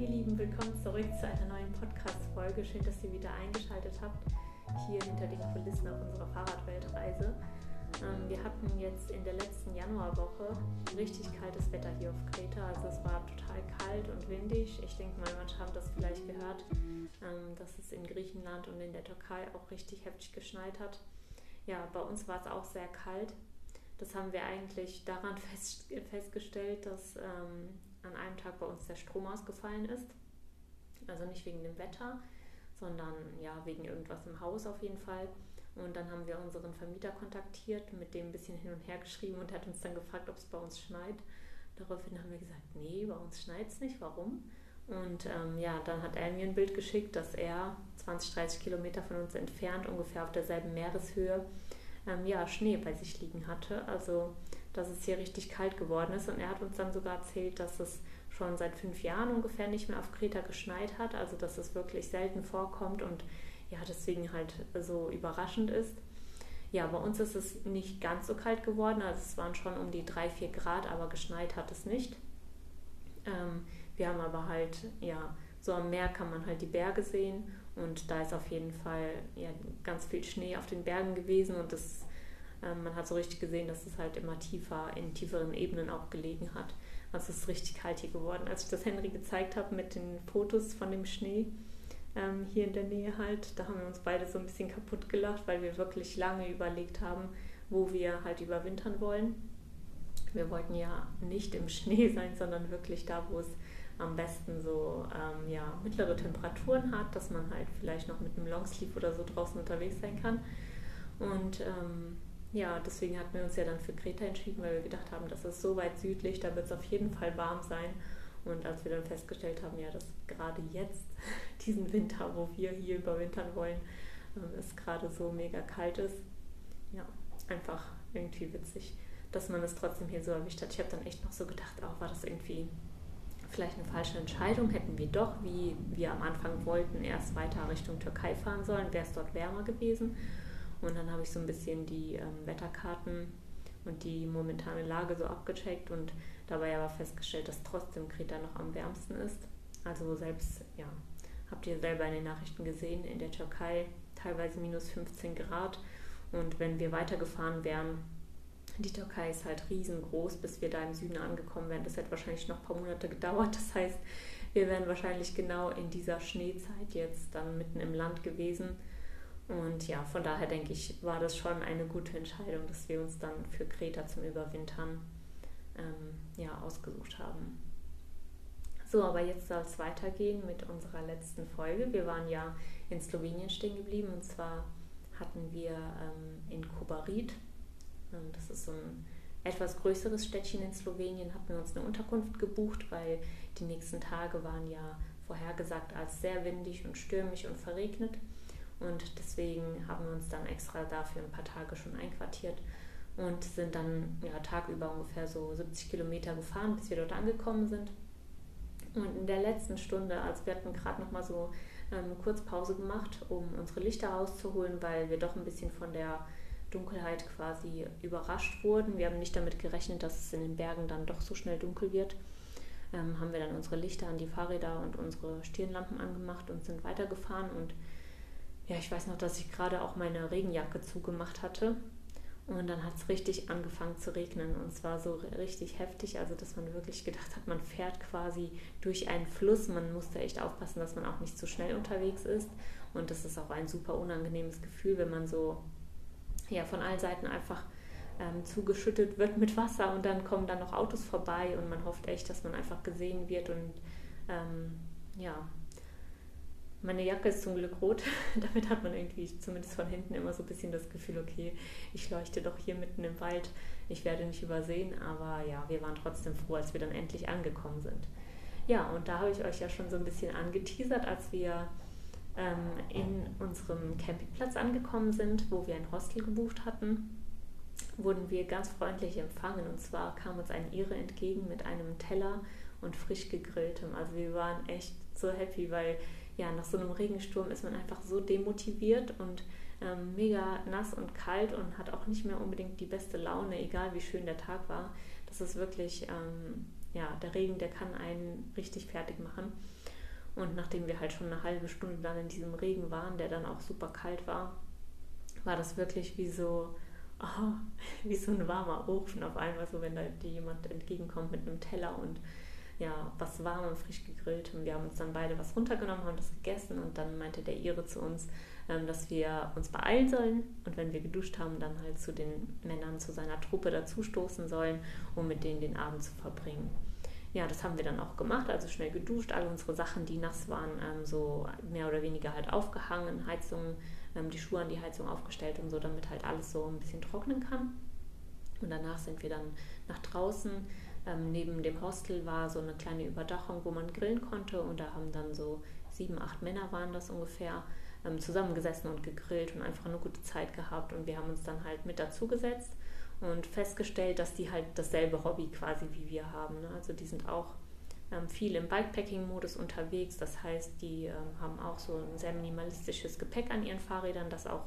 ihr Lieben, willkommen zurück zu einer neuen Podcast-Folge. Schön, dass ihr wieder eingeschaltet habt, hier hinter den Kulissen auf unserer Fahrradweltreise. Ähm, wir hatten jetzt in der letzten Januarwoche richtig kaltes Wetter hier auf Kreta. Also es war total kalt und windig. Ich denke mal, manche haben das vielleicht gehört, ähm, dass es in Griechenland und in der Türkei auch richtig heftig geschneit hat. Ja, bei uns war es auch sehr kalt. Das haben wir eigentlich daran fest, festgestellt, dass ähm, an einem Tag bei uns der Strom ausgefallen ist. Also nicht wegen dem Wetter, sondern ja, wegen irgendwas im Haus auf jeden Fall. Und dann haben wir unseren Vermieter kontaktiert, mit dem ein bisschen hin und her geschrieben und hat uns dann gefragt, ob es bei uns schneit. Daraufhin haben wir gesagt, nee, bei uns schneit es nicht, warum? Und ähm, ja, dann hat er mir ein Bild geschickt, dass er 20, 30 Kilometer von uns entfernt, ungefähr auf derselben Meereshöhe, ähm, ja, Schnee bei sich liegen hatte. Also dass es hier richtig kalt geworden ist. Und er hat uns dann sogar erzählt, dass es schon seit fünf Jahren ungefähr nicht mehr auf Kreta geschneit hat, also dass es wirklich selten vorkommt und ja, deswegen halt so überraschend ist. Ja, bei uns ist es nicht ganz so kalt geworden, also es waren schon um die drei, vier Grad, aber geschneit hat es nicht. Ähm, wir haben aber halt, ja, so am Meer kann man halt die Berge sehen und da ist auf jeden Fall ja, ganz viel Schnee auf den Bergen gewesen und das ähm, man hat so richtig gesehen, dass es halt immer tiefer, in tieferen Ebenen auch gelegen hat. Also es ist richtig kalt hier geworden. Als ich das Henry gezeigt habe mit den Fotos von dem Schnee, ähm, hier in der Nähe halt, da haben wir uns beide so ein bisschen kaputt gelacht, weil wir wirklich lange überlegt haben, wo wir halt überwintern wollen. Wir wollten ja nicht im Schnee sein, sondern wirklich da, wo es am besten so ähm, ja, mittlere Temperaturen hat, dass man halt vielleicht noch mit einem Longsleeve oder so draußen unterwegs sein kann. Und ähm, ja, deswegen hatten wir uns ja dann für Kreta entschieden, weil wir gedacht haben, das ist so weit südlich, da wird es auf jeden Fall warm sein. Und als wir dann festgestellt haben, ja, dass gerade jetzt, diesen Winter, wo wir hier überwintern wollen, ähm, es gerade so mega kalt ist, ja, einfach irgendwie witzig, dass man es trotzdem hier so erwischt hat. Ich habe dann echt noch so gedacht, auch war das irgendwie vielleicht eine falsche Entscheidung, hätten wir doch, wie wir am Anfang wollten, erst weiter Richtung Türkei fahren sollen, wäre es dort wärmer gewesen. Und dann habe ich so ein bisschen die ähm, Wetterkarten und die momentane Lage so abgecheckt und dabei aber festgestellt, dass trotzdem Kreta noch am wärmsten ist. Also selbst, ja, habt ihr selber in den Nachrichten gesehen, in der Türkei teilweise minus 15 Grad. Und wenn wir weitergefahren wären, die Türkei ist halt riesengroß, bis wir da im Süden angekommen wären. Das hätte wahrscheinlich noch ein paar Monate gedauert. Das heißt, wir wären wahrscheinlich genau in dieser Schneezeit jetzt dann mitten im Land gewesen und ja, von daher denke ich, war das schon eine gute Entscheidung, dass wir uns dann für Kreta zum Überwintern ähm, ja, ausgesucht haben. So, aber jetzt soll es weitergehen mit unserer letzten Folge. Wir waren ja in Slowenien stehen geblieben und zwar hatten wir ähm, in Kobarit, ähm, das ist so ein etwas größeres Städtchen in Slowenien, hatten wir uns eine Unterkunft gebucht, weil die nächsten Tage waren ja vorhergesagt als sehr windig und stürmisch und verregnet. Und deswegen haben wir uns dann extra dafür ein paar Tage schon einquartiert und sind dann ja, tagüber ungefähr so 70 Kilometer gefahren, bis wir dort angekommen sind. Und in der letzten Stunde, also wir hatten gerade noch mal so eine ähm, Kurzpause gemacht, um unsere Lichter rauszuholen, weil wir doch ein bisschen von der Dunkelheit quasi überrascht wurden. Wir haben nicht damit gerechnet, dass es in den Bergen dann doch so schnell dunkel wird. Ähm, haben wir dann unsere Lichter an die Fahrräder und unsere Stirnlampen angemacht und sind weitergefahren und ja, ich weiß noch, dass ich gerade auch meine Regenjacke zugemacht hatte. Und dann hat es richtig angefangen zu regnen. Und zwar so richtig heftig, also dass man wirklich gedacht hat, man fährt quasi durch einen Fluss. Man musste echt aufpassen, dass man auch nicht zu schnell unterwegs ist. Und das ist auch ein super unangenehmes Gefühl, wenn man so ja, von allen Seiten einfach ähm, zugeschüttet wird mit Wasser und dann kommen dann noch Autos vorbei und man hofft echt, dass man einfach gesehen wird und ähm, ja, meine Jacke ist zum Glück rot. Damit hat man irgendwie zumindest von hinten immer so ein bisschen das Gefühl, okay, ich leuchte doch hier mitten im Wald. Ich werde nicht übersehen, aber ja, wir waren trotzdem froh, als wir dann endlich angekommen sind. Ja, und da habe ich euch ja schon so ein bisschen angeteasert, als wir ähm, in unserem Campingplatz angekommen sind, wo wir ein Hostel gebucht hatten, wurden wir ganz freundlich empfangen. Und zwar kam uns ein Ire entgegen mit einem Teller und frisch gegrilltem. Also wir waren echt so happy, weil ja, nach so einem Regensturm ist man einfach so demotiviert und ähm, mega nass und kalt und hat auch nicht mehr unbedingt die beste Laune, egal wie schön der Tag war. Das ist wirklich, ähm, ja, der Regen, der kann einen richtig fertig machen. Und nachdem wir halt schon eine halbe Stunde dann in diesem Regen waren, der dann auch super kalt war, war das wirklich wie so, oh, wie so ein warmer Ofen auf einmal, so wenn da dir jemand entgegenkommt mit einem Teller und ja, was warm und frisch gegrillt. Und wir haben uns dann beide was runtergenommen, haben das gegessen und dann meinte der Ire zu uns, ähm, dass wir uns beeilen sollen und wenn wir geduscht haben, dann halt zu den Männern, zu seiner Truppe dazustoßen sollen, um mit denen den Abend zu verbringen. Ja, das haben wir dann auch gemacht, also schnell geduscht, alle unsere Sachen, die nass waren, ähm, so mehr oder weniger halt aufgehangen, Heizung, ähm, die Schuhe an die Heizung aufgestellt und so, damit halt alles so ein bisschen trocknen kann. Und danach sind wir dann nach draußen ähm, neben dem Hostel war so eine kleine Überdachung, wo man grillen konnte und da haben dann so sieben, acht Männer waren das ungefähr, ähm, zusammengesessen und gegrillt und einfach eine gute Zeit gehabt und wir haben uns dann halt mit dazugesetzt und festgestellt, dass die halt dasselbe Hobby quasi wie wir haben. Ne? Also die sind auch ähm, viel im Bikepacking-Modus unterwegs, das heißt, die ähm, haben auch so ein sehr minimalistisches Gepäck an ihren Fahrrädern, das auch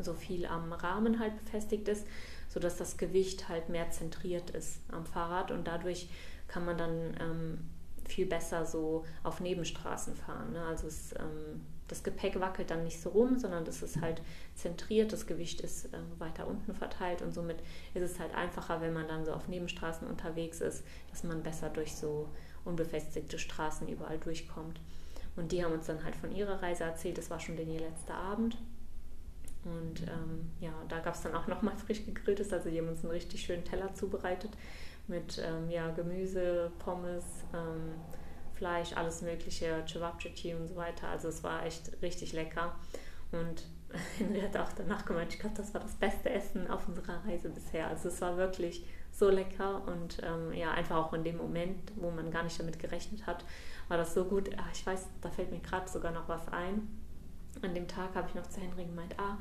so viel am Rahmen halt befestigt ist sodass das Gewicht halt mehr zentriert ist am Fahrrad und dadurch kann man dann ähm, viel besser so auf Nebenstraßen fahren. Ne? Also es, ähm, das Gepäck wackelt dann nicht so rum, sondern das ist halt zentriert, das Gewicht ist äh, weiter unten verteilt und somit ist es halt einfacher, wenn man dann so auf Nebenstraßen unterwegs ist, dass man besser durch so unbefestigte Straßen überall durchkommt. Und die haben uns dann halt von ihrer Reise erzählt, das war schon der letzte Abend. Und ähm, ja, da gab es dann auch nochmal frisch gegrilltes. Also die haben uns einen richtig schönen Teller zubereitet mit ähm, ja, Gemüse, Pommes, ähm, Fleisch, alles mögliche, Cevapcici und so weiter. Also es war echt richtig lecker. Und Henry hat auch danach gemeint, ich glaube, das war das beste Essen auf unserer Reise bisher. Also es war wirklich so lecker und ähm, ja, einfach auch in dem Moment, wo man gar nicht damit gerechnet hat, war das so gut. Ach, ich weiß, da fällt mir gerade sogar noch was ein an dem Tag habe ich noch zu Henry gemeint, ah,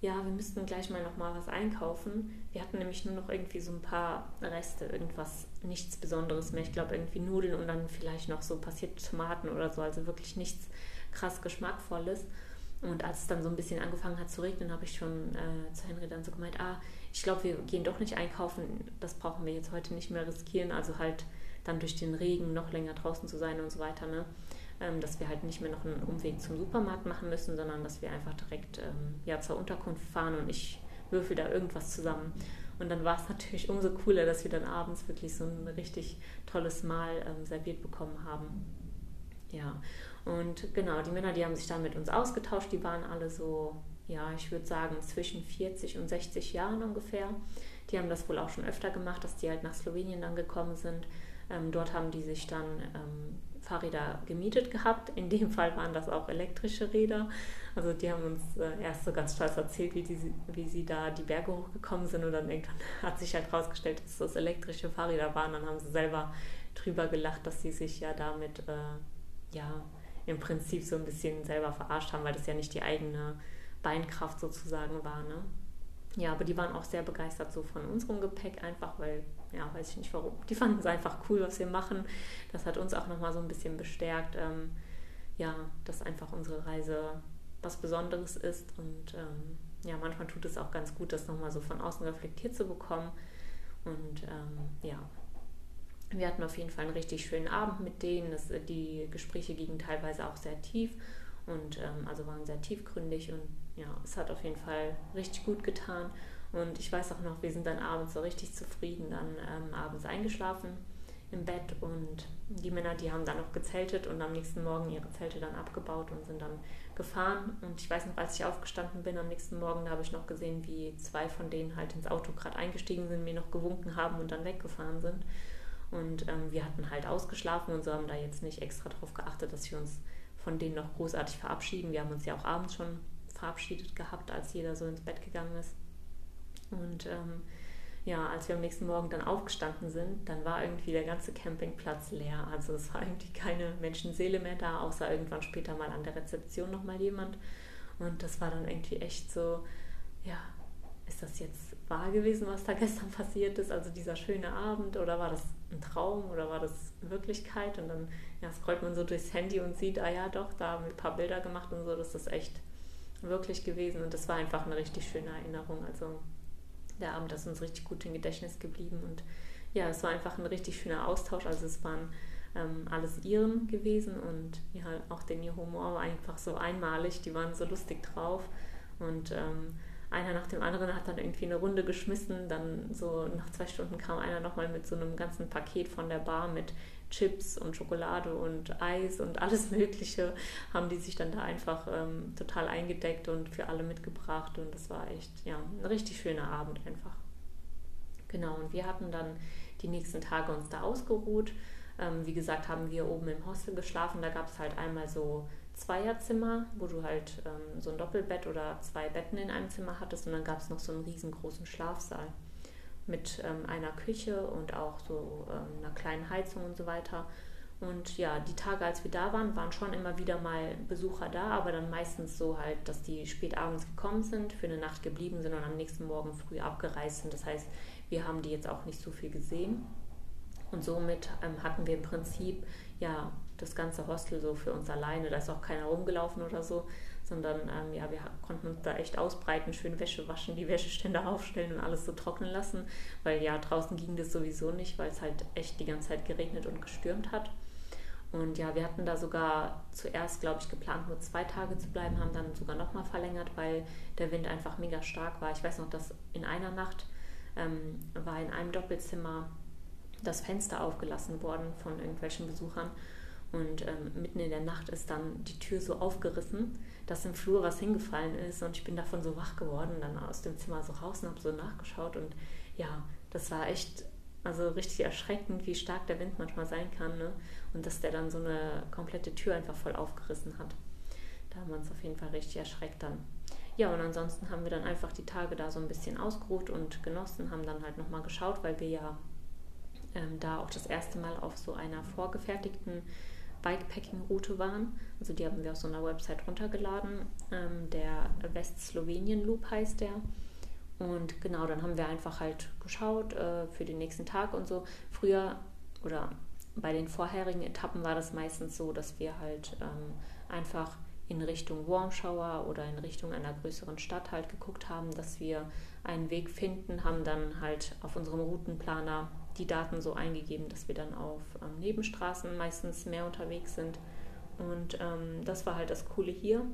ja, wir müssten gleich mal noch mal was einkaufen. Wir hatten nämlich nur noch irgendwie so ein paar Reste, irgendwas, nichts Besonderes mehr. Ich glaube irgendwie Nudeln und dann vielleicht noch so passierte Tomaten oder so, also wirklich nichts krass Geschmackvolles. Und als es dann so ein bisschen angefangen hat zu regnen, habe ich schon äh, zu Henry dann so gemeint, ah, ich glaube, wir gehen doch nicht einkaufen, das brauchen wir jetzt heute nicht mehr riskieren. Also halt dann durch den Regen noch länger draußen zu sein und so weiter. Ne? Ähm, dass wir halt nicht mehr noch einen Umweg zum Supermarkt machen müssen, sondern dass wir einfach direkt ähm, ja, zur Unterkunft fahren und ich würfel da irgendwas zusammen. Und dann war es natürlich umso cooler, dass wir dann abends wirklich so ein richtig tolles Mahl ähm, serviert bekommen haben. Ja, und genau, die Männer, die haben sich dann mit uns ausgetauscht, die waren alle so, ja, ich würde sagen, zwischen 40 und 60 Jahren ungefähr. Die haben das wohl auch schon öfter gemacht, dass die halt nach Slowenien dann gekommen sind. Ähm, dort haben die sich dann ähm, Fahrräder gemietet gehabt. In dem Fall waren das auch elektrische Räder. Also die haben uns äh, erst so ganz stolz erzählt, wie, die, wie sie da die Berge hochgekommen sind und dann irgendwann hat sich halt herausgestellt, dass das elektrische Fahrräder waren. Dann haben sie selber drüber gelacht, dass sie sich ja damit äh, ja im Prinzip so ein bisschen selber verarscht haben, weil das ja nicht die eigene Beinkraft sozusagen war. Ne? Ja, aber die waren auch sehr begeistert so von unserem Gepäck, einfach weil ja, weiß ich nicht warum. Die fanden es einfach cool, was wir machen. Das hat uns auch nochmal so ein bisschen bestärkt, ähm, ja, dass einfach unsere Reise was Besonderes ist. Und ähm, ja, manchmal tut es auch ganz gut, das nochmal so von außen reflektiert zu bekommen. Und ähm, ja, wir hatten auf jeden Fall einen richtig schönen Abend mit denen. Das, die Gespräche gingen teilweise auch sehr tief und ähm, also waren sehr tiefgründig und ja, es hat auf jeden Fall richtig gut getan. Und ich weiß auch noch, wir sind dann abends so richtig zufrieden, dann ähm, abends eingeschlafen im Bett und die Männer, die haben dann noch gezeltet und am nächsten Morgen ihre Zelte dann abgebaut und sind dann gefahren. Und ich weiß noch, als ich aufgestanden bin am nächsten Morgen, da habe ich noch gesehen, wie zwei von denen halt ins Auto gerade eingestiegen sind, mir noch gewunken haben und dann weggefahren sind. Und ähm, wir hatten halt ausgeschlafen und so haben da jetzt nicht extra darauf geachtet, dass wir uns von denen noch großartig verabschieden. Wir haben uns ja auch abends schon verabschiedet gehabt, als jeder so ins Bett gegangen ist. Und ähm, ja, als wir am nächsten Morgen dann aufgestanden sind, dann war irgendwie der ganze Campingplatz leer. Also es war irgendwie keine Menschenseele mehr da, außer irgendwann später mal an der Rezeption nochmal jemand. Und das war dann irgendwie echt so, ja, ist das jetzt wahr gewesen, was da gestern passiert ist? Also dieser schöne Abend oder war das ein Traum oder war das Wirklichkeit? Und dann ja, scrollt man so durchs Handy und sieht, ah ja doch, da haben wir ein paar Bilder gemacht und so, das ist echt wirklich gewesen. Und das war einfach eine richtig schöne Erinnerung. Also der Abend ist uns richtig gut im Gedächtnis geblieben und ja, es war einfach ein richtig schöner Austausch. Also es waren ähm, alles ihren gewesen und ja, auch den ihr Humor war einfach so einmalig, die waren so lustig drauf und ähm, einer nach dem anderen hat dann irgendwie eine Runde geschmissen. Dann so nach zwei Stunden kam einer nochmal mit so einem ganzen Paket von der Bar mit Chips und Schokolade und Eis und alles Mögliche. Haben die sich dann da einfach ähm, total eingedeckt und für alle mitgebracht. Und das war echt, ja, ein richtig schöner Abend einfach. Genau, und wir hatten dann die nächsten Tage uns da ausgeruht. Ähm, wie gesagt, haben wir oben im Hostel geschlafen. Da gab es halt einmal so Zweierzimmer, wo du halt ähm, so ein Doppelbett oder zwei Betten in einem Zimmer hattest und dann gab es noch so einen riesengroßen Schlafsaal mit ähm, einer Küche und auch so ähm, einer kleinen Heizung und so weiter. Und ja, die Tage, als wir da waren, waren schon immer wieder mal Besucher da, aber dann meistens so halt, dass die spät abends gekommen sind, für eine Nacht geblieben sind und am nächsten Morgen früh abgereist sind. Das heißt, wir haben die jetzt auch nicht so viel gesehen. Und somit ähm, hatten wir im Prinzip ja das ganze Hostel so für uns alleine. Da ist auch keiner rumgelaufen oder so, sondern ähm, ja, wir konnten uns da echt ausbreiten, schön Wäsche waschen, die Wäscheständer aufstellen und alles so trocknen lassen, weil ja, draußen ging das sowieso nicht, weil es halt echt die ganze Zeit geregnet und gestürmt hat. Und ja, wir hatten da sogar zuerst, glaube ich, geplant, nur zwei Tage zu bleiben, haben dann sogar nochmal verlängert, weil der Wind einfach mega stark war. Ich weiß noch, dass in einer Nacht ähm, war in einem Doppelzimmer das Fenster aufgelassen worden von irgendwelchen Besuchern und ähm, mitten in der Nacht ist dann die Tür so aufgerissen, dass im Flur was hingefallen ist. Und ich bin davon so wach geworden, dann aus dem Zimmer so raus und habe so nachgeschaut. Und ja, das war echt, also richtig erschreckend, wie stark der Wind manchmal sein kann. Ne? Und dass der dann so eine komplette Tür einfach voll aufgerissen hat. Da haben wir uns auf jeden Fall richtig erschreckt dann. Ja, und ansonsten haben wir dann einfach die Tage da so ein bisschen ausgeruht und genossen, haben dann halt nochmal geschaut, weil wir ja ähm, da auch das erste Mal auf so einer vorgefertigten Bikepacking-Route waren. Also die haben wir auf so einer Website runtergeladen. Ähm, der West-Slowenien-Loop heißt der. Und genau, dann haben wir einfach halt geschaut äh, für den nächsten Tag und so. Früher oder bei den vorherigen Etappen war das meistens so, dass wir halt ähm, einfach in Richtung Warmshower oder in Richtung einer größeren Stadt halt geguckt haben, dass wir einen Weg finden, haben dann halt auf unserem Routenplaner die Daten so eingegeben, dass wir dann auf ähm, Nebenstraßen meistens mehr unterwegs sind. Und ähm, das war halt das Coole hier.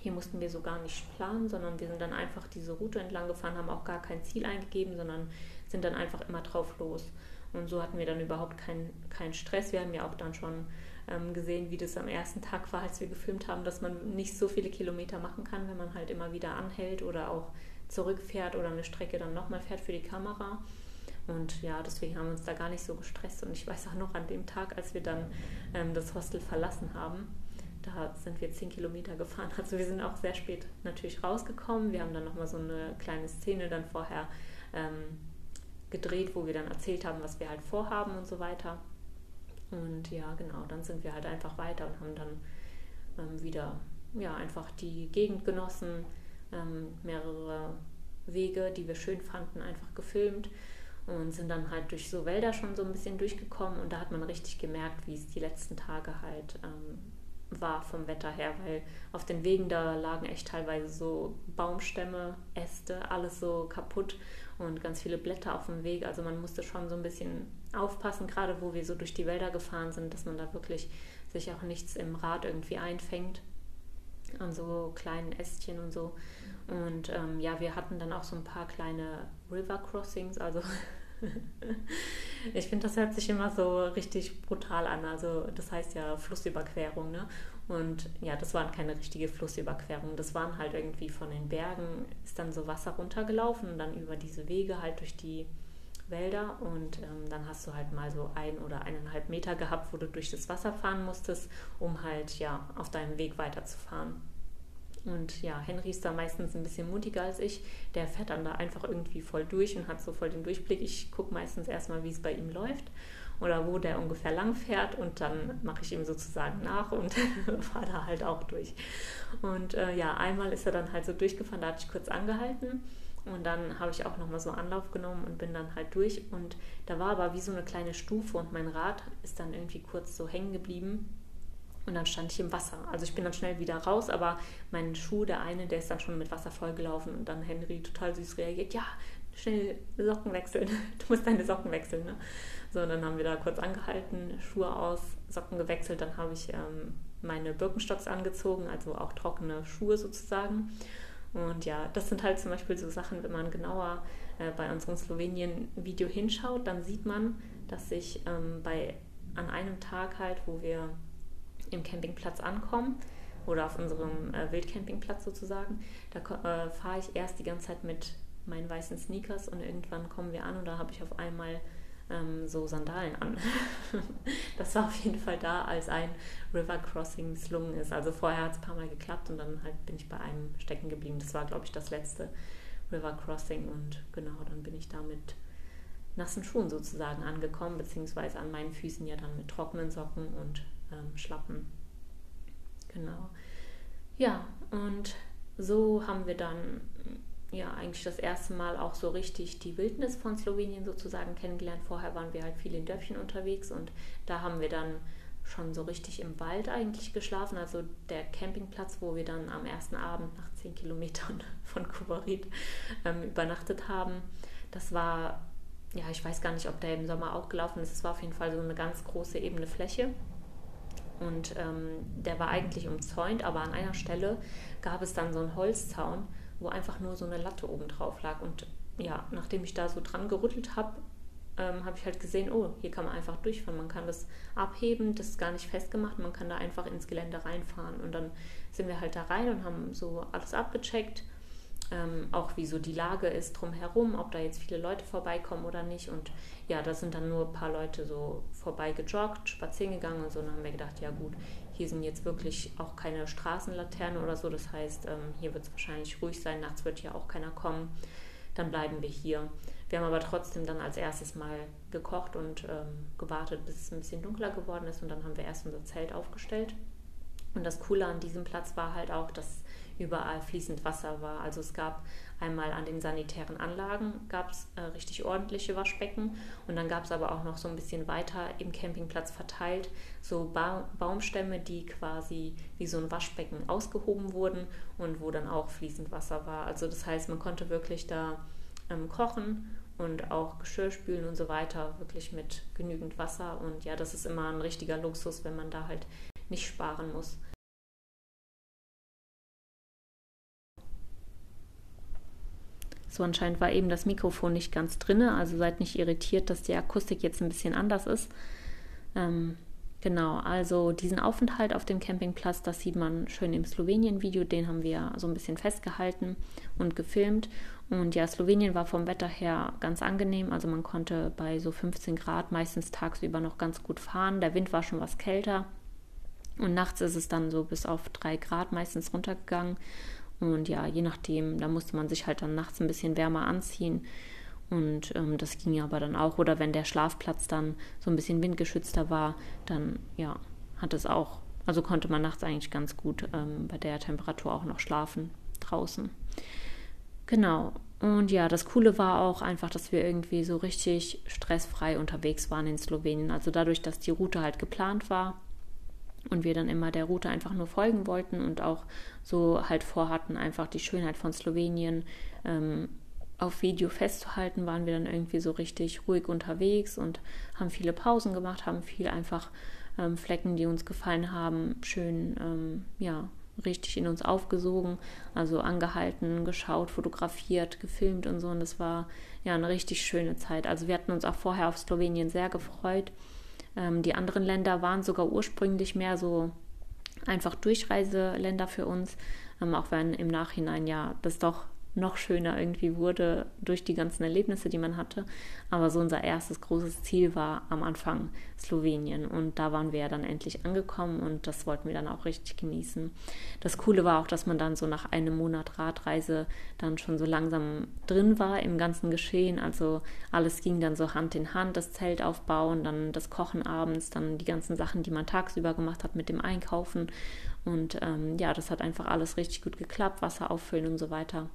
Hier mussten wir so gar nicht planen, sondern wir sind dann einfach diese Route entlang gefahren, haben auch gar kein Ziel eingegeben, sondern sind dann einfach immer drauf los. Und so hatten wir dann überhaupt keinen kein Stress. Wir haben ja auch dann schon ähm, gesehen, wie das am ersten Tag war, als wir gefilmt haben, dass man nicht so viele Kilometer machen kann, wenn man halt immer wieder anhält oder auch zurückfährt oder eine Strecke dann nochmal fährt für die Kamera. Und ja, deswegen haben wir uns da gar nicht so gestresst. Und ich weiß auch noch an dem Tag, als wir dann ähm, das Hostel verlassen haben, da sind wir zehn Kilometer gefahren. Also wir sind auch sehr spät natürlich rausgekommen. Wir haben dann nochmal so eine kleine Szene dann vorher ähm, gedreht, wo wir dann erzählt haben, was wir halt vorhaben und so weiter. Und ja, genau, dann sind wir halt einfach weiter und haben dann ähm, wieder ja, einfach die Gegend genossen, ähm, mehrere Wege, die wir schön fanden, einfach gefilmt und sind dann halt durch so Wälder schon so ein bisschen durchgekommen und da hat man richtig gemerkt, wie es die letzten Tage halt ähm, war vom Wetter her, weil auf den Wegen da lagen echt teilweise so Baumstämme, Äste, alles so kaputt und ganz viele Blätter auf dem Weg. Also man musste schon so ein bisschen aufpassen, gerade wo wir so durch die Wälder gefahren sind, dass man da wirklich sich auch nichts im Rad irgendwie einfängt an so kleinen Ästchen und so. Und ähm, ja, wir hatten dann auch so ein paar kleine River Crossings, also ich finde, das hört sich immer so richtig brutal an. Also das heißt ja Flussüberquerung, ne? Und ja, das waren keine richtige Flussüberquerung. Das waren halt irgendwie von den Bergen, ist dann so Wasser runtergelaufen und dann über diese Wege halt durch die Wälder und ähm, dann hast du halt mal so ein oder eineinhalb Meter gehabt, wo du durch das Wasser fahren musstest, um halt ja auf deinem Weg weiterzufahren. Und ja, Henry ist da meistens ein bisschen mutiger als ich. Der fährt dann da einfach irgendwie voll durch und hat so voll den Durchblick. Ich gucke meistens erstmal, wie es bei ihm läuft oder wo der ungefähr lang fährt und dann mache ich ihm sozusagen nach und fahre da halt auch durch. Und äh, ja, einmal ist er dann halt so durchgefahren, da hatte ich kurz angehalten und dann habe ich auch nochmal so Anlauf genommen und bin dann halt durch und da war aber wie so eine kleine Stufe und mein Rad ist dann irgendwie kurz so hängen geblieben und dann stand ich im Wasser. Also ich bin dann schnell wieder raus, aber mein Schuh, der eine, der ist dann schon mit Wasser vollgelaufen und dann Henry total süß reagiert, ja, schnell Socken wechseln. Du musst deine Socken wechseln, ne? So, dann haben wir da kurz angehalten, Schuhe aus, Socken gewechselt, dann habe ich ähm, meine Birkenstocks angezogen, also auch trockene Schuhe sozusagen. Und ja, das sind halt zum Beispiel so Sachen, wenn man genauer äh, bei unserem Slowenien-Video hinschaut, dann sieht man, dass ich ähm, bei, an einem Tag halt, wo wir im Campingplatz ankommen, oder auf unserem äh, Wildcampingplatz sozusagen, da äh, fahre ich erst die ganze Zeit mit meinen weißen Sneakers und irgendwann kommen wir an und da habe ich auf einmal ähm, so Sandalen an. das war auf jeden Fall da, als ein River Crossing misslungen ist. Also vorher hat es ein paar Mal geklappt und dann halt bin ich bei einem stecken geblieben. Das war, glaube ich, das letzte River Crossing und genau, dann bin ich da mit nassen Schuhen sozusagen angekommen, beziehungsweise an meinen Füßen ja dann mit trockenen Socken und ähm, Schlappen. Genau. Ja, und so haben wir dann ja eigentlich das erste Mal auch so richtig die Wildnis von Slowenien sozusagen kennengelernt. Vorher waren wir halt viel in Dörfchen unterwegs und da haben wir dann schon so richtig im Wald eigentlich geschlafen. Also der Campingplatz, wo wir dann am ersten Abend nach zehn Kilometern von Kubarit ähm, übernachtet haben, das war, ja, ich weiß gar nicht, ob der im Sommer auch gelaufen ist. Es war auf jeden Fall so eine ganz große ebene Fläche. Und ähm, der war eigentlich umzäunt, aber an einer Stelle gab es dann so einen Holzzaun wo einfach nur so eine Latte oben drauf lag. Und ja, nachdem ich da so dran gerüttelt habe, ähm, habe ich halt gesehen, oh, hier kann man einfach durchfahren. Man kann das abheben, das ist gar nicht festgemacht, man kann da einfach ins Gelände reinfahren. Und dann sind wir halt da rein und haben so alles abgecheckt. Ähm, auch wie so die Lage ist drumherum, ob da jetzt viele Leute vorbeikommen oder nicht. Und ja, da sind dann nur ein paar Leute so vorbei gejoggt, spazieren gegangen und so. Und dann haben wir gedacht, ja gut, hier sind jetzt wirklich auch keine Straßenlaternen oder so. Das heißt, ähm, hier wird es wahrscheinlich ruhig sein. Nachts wird hier auch keiner kommen. Dann bleiben wir hier. Wir haben aber trotzdem dann als erstes mal gekocht und ähm, gewartet, bis es ein bisschen dunkler geworden ist. Und dann haben wir erst unser Zelt aufgestellt. Und das Coole an diesem Platz war halt auch, dass überall fließend Wasser war. Also es gab einmal an den sanitären Anlagen gab es äh, richtig ordentliche Waschbecken und dann gab es aber auch noch so ein bisschen weiter im Campingplatz verteilt so ba Baumstämme, die quasi wie so ein Waschbecken ausgehoben wurden und wo dann auch fließend Wasser war. Also das heißt, man konnte wirklich da ähm, kochen und auch Geschirr spülen und so weiter, wirklich mit genügend Wasser. Und ja, das ist immer ein richtiger Luxus, wenn man da halt nicht sparen muss. So anscheinend war eben das Mikrofon nicht ganz drinne, also seid nicht irritiert, dass die Akustik jetzt ein bisschen anders ist. Ähm, genau, also diesen Aufenthalt auf dem Campingplatz, das sieht man schön im Slowenien-Video, den haben wir so ein bisschen festgehalten und gefilmt. Und ja, Slowenien war vom Wetter her ganz angenehm, also man konnte bei so 15 Grad meistens tagsüber noch ganz gut fahren. Der Wind war schon was kälter. Und nachts ist es dann so bis auf drei Grad meistens runtergegangen. Und ja, je nachdem, da musste man sich halt dann nachts ein bisschen wärmer anziehen. Und ähm, das ging aber dann auch. Oder wenn der Schlafplatz dann so ein bisschen windgeschützter war, dann ja, hat es auch, also konnte man nachts eigentlich ganz gut ähm, bei der Temperatur auch noch schlafen draußen. Genau. Und ja, das Coole war auch einfach, dass wir irgendwie so richtig stressfrei unterwegs waren in Slowenien. Also dadurch, dass die Route halt geplant war, und wir dann immer der Route einfach nur folgen wollten und auch so halt vorhatten, einfach die Schönheit von Slowenien ähm, auf Video festzuhalten, waren wir dann irgendwie so richtig ruhig unterwegs und haben viele Pausen gemacht, haben viel einfach ähm, Flecken, die uns gefallen haben, schön, ähm, ja, richtig in uns aufgesogen, also angehalten, geschaut, fotografiert, gefilmt und so. Und das war ja eine richtig schöne Zeit. Also wir hatten uns auch vorher auf Slowenien sehr gefreut ähm, die anderen Länder waren sogar ursprünglich mehr so einfach Durchreiseländer für uns, ähm, auch wenn im Nachhinein ja das doch noch schöner irgendwie wurde durch die ganzen Erlebnisse, die man hatte. Aber so unser erstes großes Ziel war am Anfang Slowenien und da waren wir ja dann endlich angekommen und das wollten wir dann auch richtig genießen. Das Coole war auch, dass man dann so nach einem Monat Radreise dann schon so langsam drin war im ganzen Geschehen. Also alles ging dann so Hand in Hand, das Zelt aufbauen, dann das Kochen abends, dann die ganzen Sachen, die man tagsüber gemacht hat mit dem Einkaufen. Und ähm, ja, das hat einfach alles richtig gut geklappt, Wasser auffüllen und so weiter.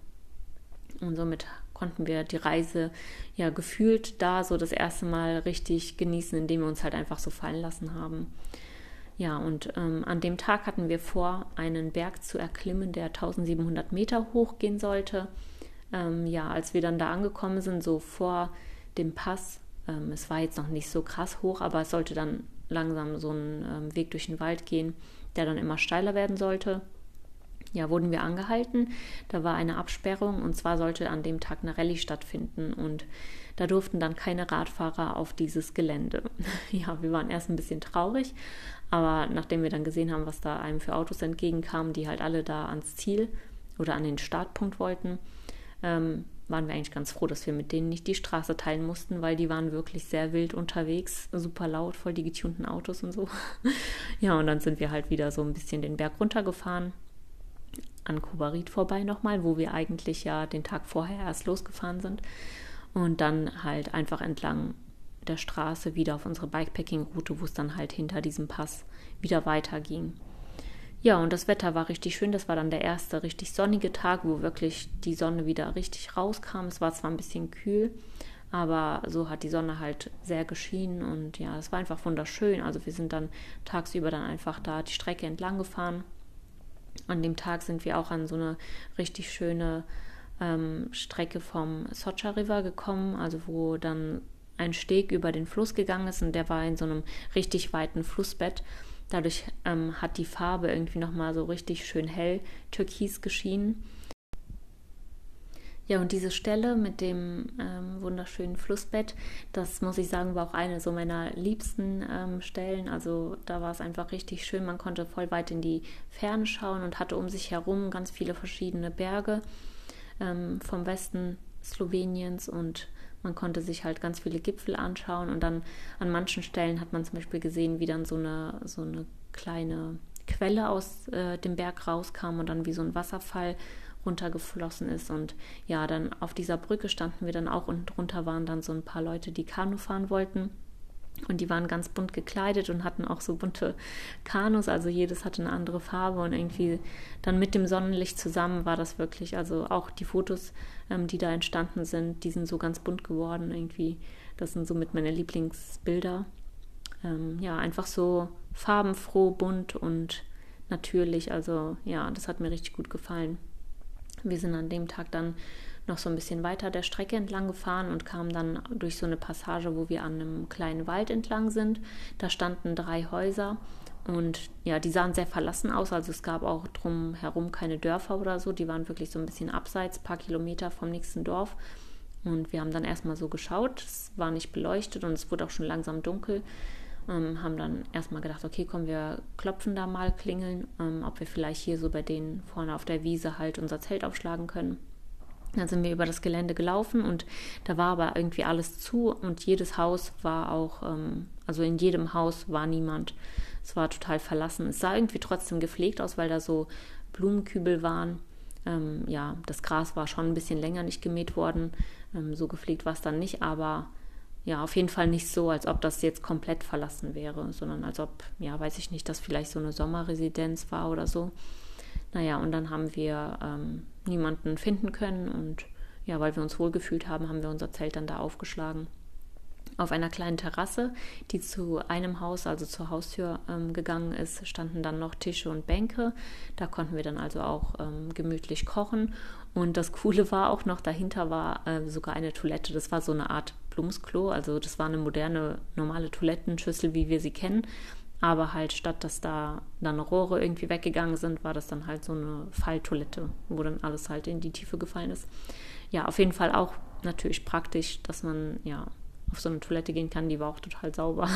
Und somit konnten wir die Reise ja gefühlt da so das erste Mal richtig genießen, indem wir uns halt einfach so fallen lassen haben. Ja, und ähm, an dem Tag hatten wir vor, einen Berg zu erklimmen, der 1700 Meter hoch gehen sollte. ähm, ja, als wir dann da angekommen sind, so vor dem Pass, ähm, es war jetzt noch nicht so krass hoch, aber es sollte dann langsam so ein ähm, Weg durch den Wald gehen, der dann immer steiler werden sollte. Ja, wurden wir angehalten. Da war eine Absperrung und zwar sollte an dem Tag eine Rallye stattfinden und da durften dann keine Radfahrer auf dieses Gelände. ja, wir waren erst ein bisschen traurig, aber nachdem wir dann gesehen haben, was da einem für Autos entgegenkamen, die halt alle da ans Ziel oder an den Startpunkt wollten, ähm, waren wir eigentlich ganz froh, dass wir mit denen nicht die Straße teilen mussten, weil die waren wirklich sehr wild unterwegs, super laut, voll die getunten Autos und so. ja, und dann sind wir halt wieder so ein bisschen den Berg runtergefahren, an Kubarit vorbei nochmal, wo wir eigentlich ja den Tag vorher erst losgefahren sind. Und dann halt einfach entlang der Straße wieder auf unsere Bikepacking-Route, wo es dann halt hinter diesem Pass wieder weiterging. Ja, und das Wetter war richtig schön. Das war dann der erste richtig sonnige Tag, wo wirklich die Sonne wieder richtig rauskam. Es war zwar ein bisschen kühl, aber so hat die Sonne halt sehr geschienen und ja, es war einfach wunderschön. Also wir sind dann tagsüber dann einfach da die Strecke entlang gefahren. An dem Tag sind wir auch an so eine richtig schöne ähm, Strecke vom Socha River gekommen, also wo dann ein Steg über den Fluss gegangen ist und der war in so einem richtig weiten Flussbett. Dadurch ähm, hat die Farbe irgendwie nochmal so richtig schön hell türkis geschienen. Ja, und diese Stelle mit dem ähm, wunderschönen Flussbett, das muss ich sagen, war auch eine so meiner liebsten ähm, Stellen. Also da war es einfach richtig schön. Man konnte voll weit in die Ferne schauen und hatte um sich herum ganz viele verschiedene Berge ähm, vom Westen Sloweniens und man konnte sich halt ganz viele Gipfel anschauen und dann an manchen Stellen hat man zum Beispiel gesehen, wie dann so eine, so eine kleine Quelle aus äh, dem Berg rauskam und dann wie so ein Wasserfall runtergeflossen ist. Und ja, dann auf dieser Brücke standen wir dann auch und drunter waren dann so ein paar Leute, die Kanu fahren wollten. Und die waren ganz bunt gekleidet und hatten auch so bunte Kanus, also jedes hatte eine andere Farbe und irgendwie dann mit dem Sonnenlicht zusammen war das wirklich, also auch die Fotos ähm, die da entstanden sind, die sind so ganz bunt geworden irgendwie. Das sind somit meine Lieblingsbilder. Ähm, ja, einfach so farbenfroh, bunt und natürlich. Also ja, das hat mir richtig gut gefallen. Wir sind an dem Tag dann noch so ein bisschen weiter der Strecke entlang gefahren und kamen dann durch so eine Passage, wo wir an einem kleinen Wald entlang sind. Da standen drei Häuser und ja, die sahen sehr verlassen aus. Also es gab auch drumherum keine Dörfer oder so. Die waren wirklich so ein bisschen abseits, paar Kilometer vom nächsten Dorf. Und wir haben dann erstmal so geschaut. Es war nicht beleuchtet und es wurde auch schon langsam dunkel. Ähm, haben dann erstmal gedacht, okay, komm, wir klopfen da mal, klingeln, ähm, ob wir vielleicht hier so bei denen vorne auf der Wiese halt unser Zelt aufschlagen können. Dann sind wir über das Gelände gelaufen und da war aber irgendwie alles zu und jedes Haus war auch, ähm, also in jedem Haus war niemand. Es war total verlassen. Es sah irgendwie trotzdem gepflegt aus, weil da so Blumenkübel waren. Ähm, ja, das Gras war schon ein bisschen länger nicht gemäht worden. Ähm, so gepflegt war es dann nicht, aber ja, auf jeden Fall nicht so, als ob das jetzt komplett verlassen wäre, sondern als ob, ja, weiß ich nicht, das vielleicht so eine Sommerresidenz war oder so. Naja, und dann haben wir ähm, niemanden finden können und ja, weil wir uns wohlgefühlt haben, haben wir unser Zelt dann da aufgeschlagen auf einer kleinen Terrasse, die zu einem Haus, also zur Haustür ähm, gegangen ist, standen dann noch Tische und Bänke. Da konnten wir dann also auch ähm, gemütlich kochen. Und das Coole war auch noch, dahinter war äh, sogar eine Toilette. Das war so eine Art Blumsklo. Also das war eine moderne, normale Toilettenschüssel, wie wir sie kennen. Aber halt statt dass da dann Rohre irgendwie weggegangen sind, war das dann halt so eine Falltoilette, wo dann alles halt in die Tiefe gefallen ist. Ja, auf jeden Fall auch natürlich praktisch, dass man ja auf so eine Toilette gehen kann. Die war auch total sauber.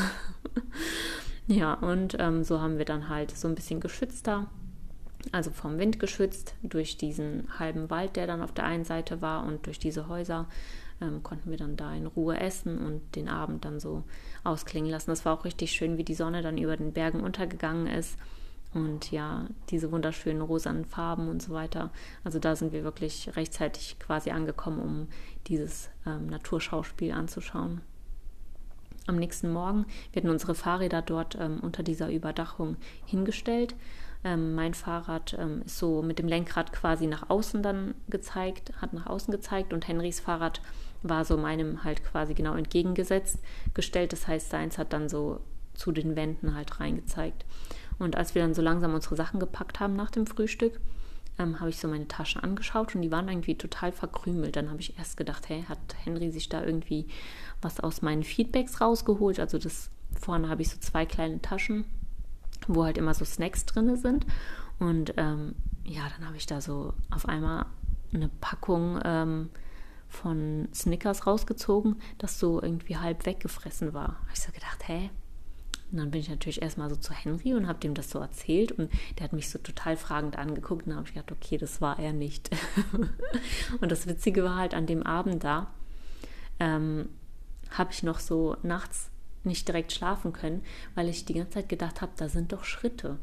ja, und ähm, so haben wir dann halt so ein bisschen geschützter, also vom Wind geschützt, durch diesen halben Wald, der dann auf der einen Seite war und durch diese Häuser ähm, konnten wir dann da in Ruhe essen und den Abend dann so ausklingen lassen. Das war auch richtig schön, wie die Sonne dann über den Bergen untergegangen ist. Und ja, diese wunderschönen rosanen Farben und so weiter. Also da sind wir wirklich rechtzeitig quasi angekommen, um dieses ähm, Naturschauspiel anzuschauen. Am nächsten Morgen werden unsere Fahrräder dort ähm, unter dieser Überdachung hingestellt. Ähm, mein Fahrrad ähm, ist so mit dem Lenkrad quasi nach außen dann gezeigt, hat nach außen gezeigt und Henrys Fahrrad war so meinem halt quasi genau entgegengesetzt gestellt. Das heißt, seins hat dann so zu den Wänden halt reingezeigt. Und als wir dann so langsam unsere Sachen gepackt haben nach dem Frühstück, ähm, habe ich so meine Taschen angeschaut und die waren irgendwie total verkrümelt. Dann habe ich erst gedacht, hey, hat Henry sich da irgendwie was aus meinen Feedbacks rausgeholt? Also das vorne habe ich so zwei kleine Taschen, wo halt immer so Snacks drin sind. Und ähm, ja, dann habe ich da so auf einmal eine Packung ähm, von Snickers rausgezogen, das so irgendwie halb weggefressen war. Habe ich so gedacht, hä? Und dann bin ich natürlich erstmal so zu Henry und habe dem das so erzählt und der hat mich so total fragend angeguckt und habe ich gedacht, okay, das war er nicht. und das Witzige war halt an dem Abend da, ähm, habe ich noch so nachts nicht direkt schlafen können, weil ich die ganze Zeit gedacht habe, da sind doch Schritte.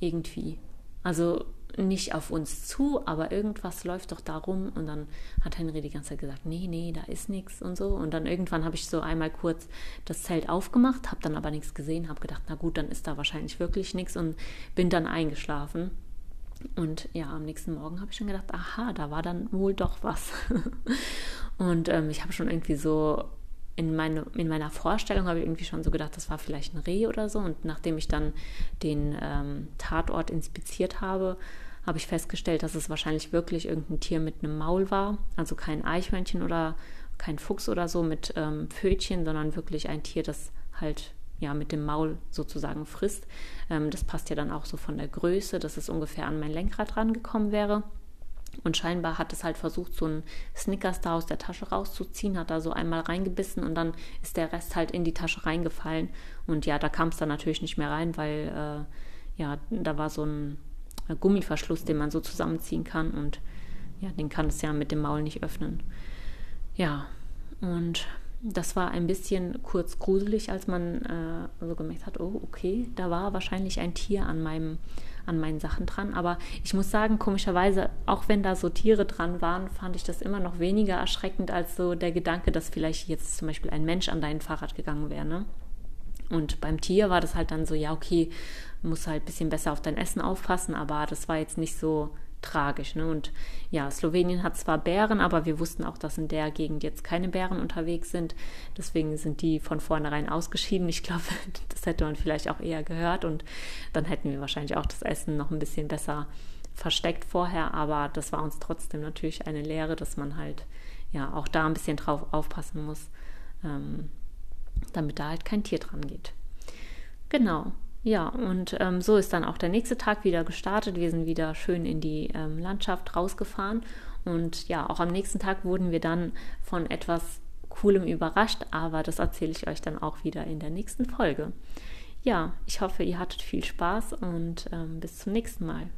Irgendwie. Also nicht auf uns zu, aber irgendwas läuft doch da rum. Und dann hat Henry die ganze Zeit gesagt, nee, nee, da ist nichts und so. Und dann irgendwann habe ich so einmal kurz das Zelt aufgemacht, habe dann aber nichts gesehen, habe gedacht, na gut, dann ist da wahrscheinlich wirklich nichts und bin dann eingeschlafen. Und ja, am nächsten Morgen habe ich schon gedacht, aha, da war dann wohl doch was. und ähm, ich habe schon irgendwie so in, meine, in meiner Vorstellung habe ich irgendwie schon so gedacht, das war vielleicht ein Reh oder so. Und nachdem ich dann den ähm, Tatort inspiziert habe, habe ich festgestellt, dass es wahrscheinlich wirklich irgendein Tier mit einem Maul war. Also kein Eichhörnchen oder kein Fuchs oder so mit ähm, Pfötchen, sondern wirklich ein Tier, das halt ja mit dem Maul sozusagen frisst. Ähm, das passt ja dann auch so von der Größe, dass es ungefähr an mein Lenkrad rangekommen wäre. Und scheinbar hat es halt versucht, so einen Snickers da aus der Tasche rauszuziehen, hat da so einmal reingebissen und dann ist der Rest halt in die Tasche reingefallen. Und ja, da kam es dann natürlich nicht mehr rein, weil äh, ja, da war so ein Gummiverschluss, den man so zusammenziehen kann und ja, den kann es ja mit dem Maul nicht öffnen. Ja, und das war ein bisschen kurz gruselig, als man äh, so gemerkt hat, oh, okay, da war wahrscheinlich ein Tier an meinem an meinen Sachen dran. Aber ich muss sagen, komischerweise, auch wenn da so Tiere dran waren, fand ich das immer noch weniger erschreckend als so der Gedanke, dass vielleicht jetzt zum Beispiel ein Mensch an dein Fahrrad gegangen wäre. Ne? Und beim Tier war das halt dann so, ja, okay, musst halt ein bisschen besser auf dein Essen aufpassen, aber das war jetzt nicht so tragisch. Ne? Und ja, Slowenien hat zwar Bären, aber wir wussten auch, dass in der Gegend jetzt keine Bären unterwegs sind. Deswegen sind die von vornherein ausgeschieden. Ich glaube, das hätte man vielleicht auch eher gehört und dann hätten wir wahrscheinlich auch das Essen noch ein bisschen besser versteckt vorher. Aber das war uns trotzdem natürlich eine Lehre, dass man halt ja auch da ein bisschen drauf aufpassen muss, ähm, damit da halt kein Tier dran geht. Genau. Ja, und ähm, so ist dann auch der nächste Tag wieder gestartet. Wir sind wieder schön in die ähm, Landschaft rausgefahren. Und ja, auch am nächsten Tag wurden wir dann von etwas Coolem überrascht, aber das erzähle ich euch dann auch wieder in der nächsten Folge. Ja, ich hoffe, ihr hattet viel Spaß und ähm, bis zum nächsten Mal.